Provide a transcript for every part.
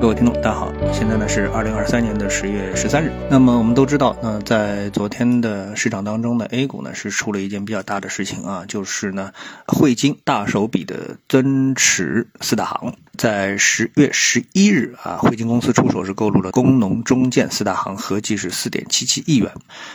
各位听众，大家好，现在呢是二零二三年的十月十三日。那么我们都知道，那在昨天的市场当中呢，A 股呢是出了一件比较大的事情啊，就是呢汇金大手笔的增持四大行，在十月十一日啊，汇金公司出手是购入了工农中建四大行，合计是四点七七亿元。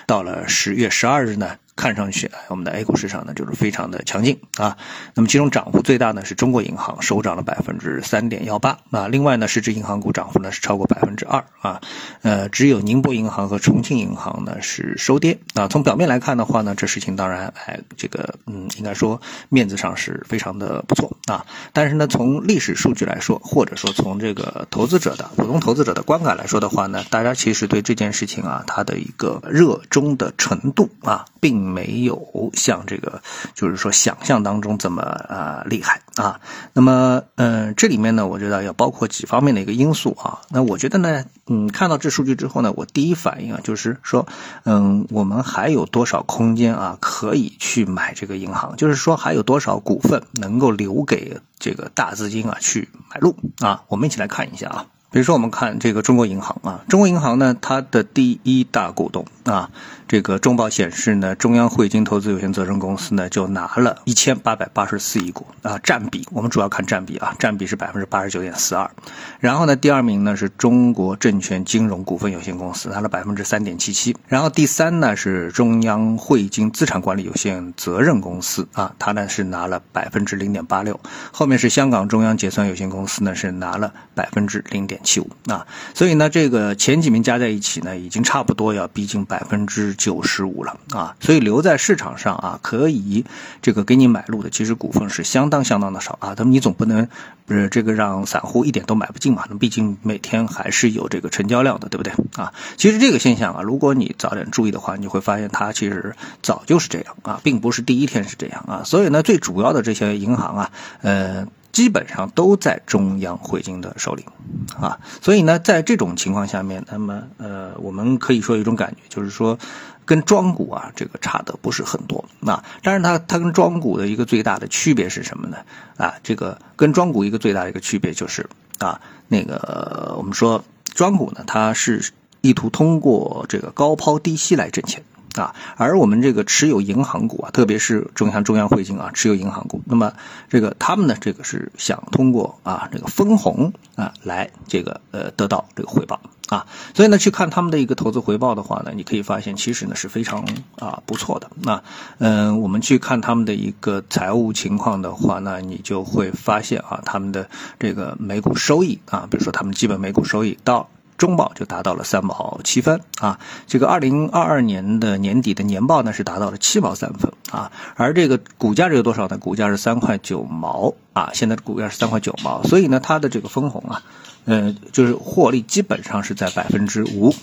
到了十月十二日呢。看上去，我们的 A 股市场呢就是非常的强劲啊。那么其中涨幅最大呢是中国银行，收涨了百分之三点幺八啊。另外呢，市值银行股涨幅呢是超过百分之二啊。呃，只有宁波银行和重庆银行呢是收跌啊。从表面来看的话呢，这事情当然哎，这个嗯，应该说面子上是非常的不错啊。但是呢，从历史数据来说，或者说从这个投资者的普通投资者的观感来说的话呢，大家其实对这件事情啊，它的一个热衷的程度啊，并。没有像这个，就是说想象当中这么啊厉害啊。那么，嗯，这里面呢，我觉得要包括几方面的一个因素啊。那我觉得呢，嗯，看到这数据之后呢，我第一反应啊，就是说，嗯，我们还有多少空间啊，可以去买这个银行？就是说，还有多少股份能够留给这个大资金啊去买入啊？我们一起来看一下啊。比如说，我们看这个中国银行啊，中国银行呢，它的第一大股东啊。这个中报显示呢，中央汇金投资有限责任公司呢就拿了一千八百八十四亿股啊，占比我们主要看占比啊，占比是百分之八十九点四二。然后呢，第二名呢是中国证券金融股份有限公司，拿了百分之三点七七。然后第三呢是中央汇金资产管理有限责任公司啊，它呢是拿了百分之零点八六。后面是香港中央结算有限公司呢是拿了百分之零点七五啊。所以呢，这个前几名加在一起呢，已经差不多要逼近百分之。九十五了啊，所以留在市场上啊，可以这个给你买入的，其实股份是相当相当的少啊。那么你总不能不是这个让散户一点都买不进嘛？那毕竟每天还是有这个成交量的，对不对啊？其实这个现象啊，如果你早点注意的话，你会发现它其实早就是这样啊，并不是第一天是这样啊。所以呢，最主要的这些银行啊，呃。基本上都在中央汇金的手里，啊，所以呢，在这种情况下面，那么呃，我们可以说有一种感觉，就是说，跟庄股啊，这个差的不是很多，啊，但是它它跟庄股的一个最大的区别是什么呢？啊，这个跟庄股一个最大的一个区别就是啊，那个我们说庄股呢，它是意图通过这个高抛低吸来挣钱。啊，而我们这个持有银行股啊，特别是中央中央汇金啊，持有银行股，那么这个他们呢，这个是想通过啊这个分红啊来这个呃得到这个回报啊，所以呢，去看他们的一个投资回报的话呢，你可以发现其实呢是非常啊不错的。那嗯，我们去看他们的一个财务情况的话呢，你就会发现啊，他们的这个每股收益啊，比如说他们基本每股收益到。中报就达到了三毛七分啊，这个二零二二年的年底的年报呢是达到了七毛三分啊，而这个股价是有多少呢？股价是三块九毛啊，现在的股价是三块九毛，所以呢，它的这个分红啊，嗯，就是获利基本上是在百分之五。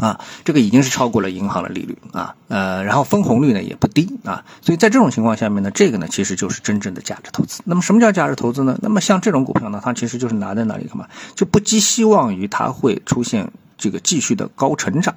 啊，这个已经是超过了银行的利率啊，呃，然后分红率呢也不低啊，所以在这种情况下面呢，这个呢其实就是真正的价值投资。那么什么叫价值投资呢？那么像这种股票呢，它其实就是拿在那里干嘛？就不寄希望于它会出现这个继续的高成长。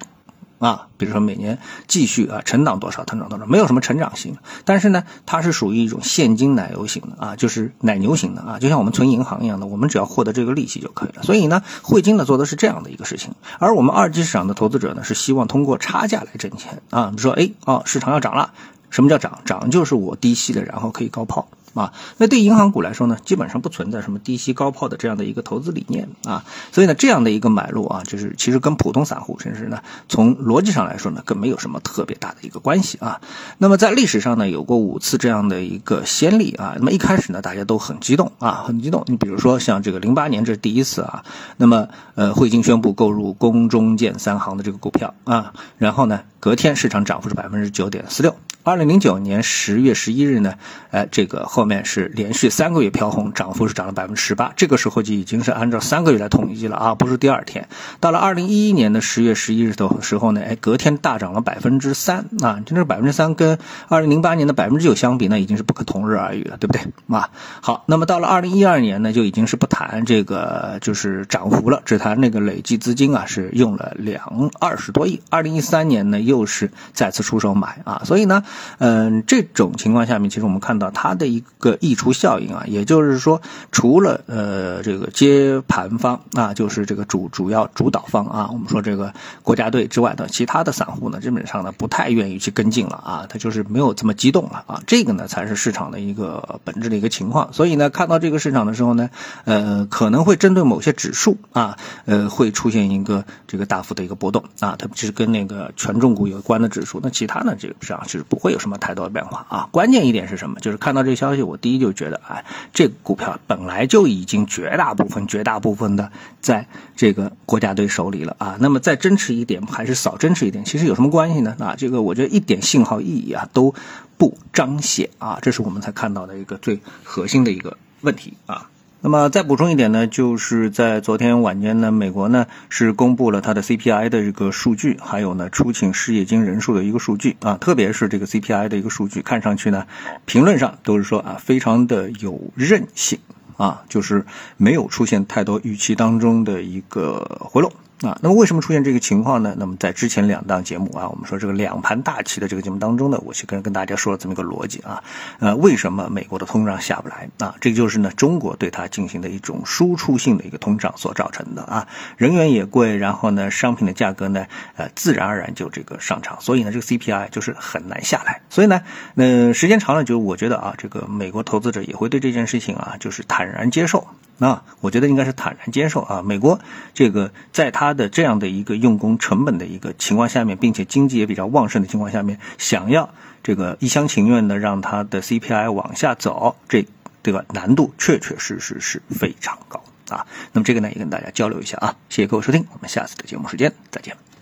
啊，比如说每年继续啊成长多少，成长多少，没有什么成长性，但是呢，它是属于一种现金奶油型的啊，就是奶牛型的啊，就像我们存银行一样的，我们只要获得这个利息就可以了。所以呢，汇金呢做的是这样的一个事情，而我们二级市场的投资者呢是希望通过差价来挣钱啊。比如说，哎，哦，市场要涨了，什么叫涨？涨就是我低吸的，然后可以高抛。啊，那对银行股来说呢，基本上不存在什么低吸高抛的这样的一个投资理念啊，所以呢，这样的一个买入啊，就是其实跟普通散户甚至呢，从逻辑上来说呢，更没有什么特别大的一个关系啊。那么在历史上呢，有过五次这样的一个先例啊。那么一开始呢，大家都很激动啊，很激动。你比如说像这个零八年这是第一次啊，那么呃，汇金宣布购入工中建三行的这个股票啊，然后呢，隔天市场涨幅是百分之九点四六。二零零九年十月十一日呢，哎，这个后面是连续三个月飘红，涨幅是涨了百分之十八。这个时候就已经是按照三个月来统计了啊，不是第二天。到了二零一一年的十月十一日的时候呢，哎，隔天大涨了百分之三啊，真是百分之三，跟二零零八年的百分之九相比呢，已经是不可同日而语了，对不对啊？好，那么到了二零一二年呢，就已经是不谈这个就是涨幅了，只谈那个累计资金啊，是用了两二十多亿。二零一三年呢，又是再次出手买啊，所以呢。嗯，这种情况下面，其实我们看到它的一个溢出效应啊，也就是说，除了呃这个接盘方啊，就是这个主主要主导方啊，我们说这个国家队之外的其他的散户呢，基本上呢不太愿意去跟进了啊，他就是没有这么激动了啊，这个呢才是市场的一个本质的一个情况。所以呢，看到这个市场的时候呢，呃，可能会针对某些指数啊，呃，会出现一个这个大幅的一个波动啊，特别是跟那个权重股有关的指数。那其他呢，这个上是不会有什么太多的变化啊。关键一点是什么？就是看到这个消息，我第一就觉得，哎，这个股票本来就已经绝大部分、绝大部分的在这个国家队手里了啊。那么再增持一点还是少增持一点，其实有什么关系呢？啊，这个我觉得一点信号意义啊都不彰显啊。这是我们才看到的一个最核心的一个问题啊。那么再补充一点呢，就是在昨天晚间呢，美国呢是公布了它的 CPI 的这个数据，还有呢出勤失业金人数的一个数据啊，特别是这个 CPI 的一个数据，看上去呢，评论上都是说啊，非常的有韧性啊，就是没有出现太多预期当中的一个回落。啊，那么为什么出现这个情况呢？那么在之前两档节目啊，我们说这个两盘大棋的这个节目当中呢，我去跟跟大家说了这么一个逻辑啊，呃，为什么美国的通胀下不来啊？这就是呢中国对它进行的一种输出性的一个通胀所造成的啊，人员也贵，然后呢商品的价格呢，呃，自然而然就这个上涨，所以呢这个 CPI 就是很难下来，所以呢，呃，时间长了就我觉得啊，这个美国投资者也会对这件事情啊，就是坦然接受。啊，我觉得应该是坦然接受啊。美国这个在的这样的一个用工成本的一个情况下面，并且经济也比较旺盛的情况下面，想要这个一厢情愿的让它的 CPI 往下走，这对吧难度确确实实是非常高啊。那么这个呢，也跟大家交流一下啊。谢谢各位收听，我们下次的节目时间再见。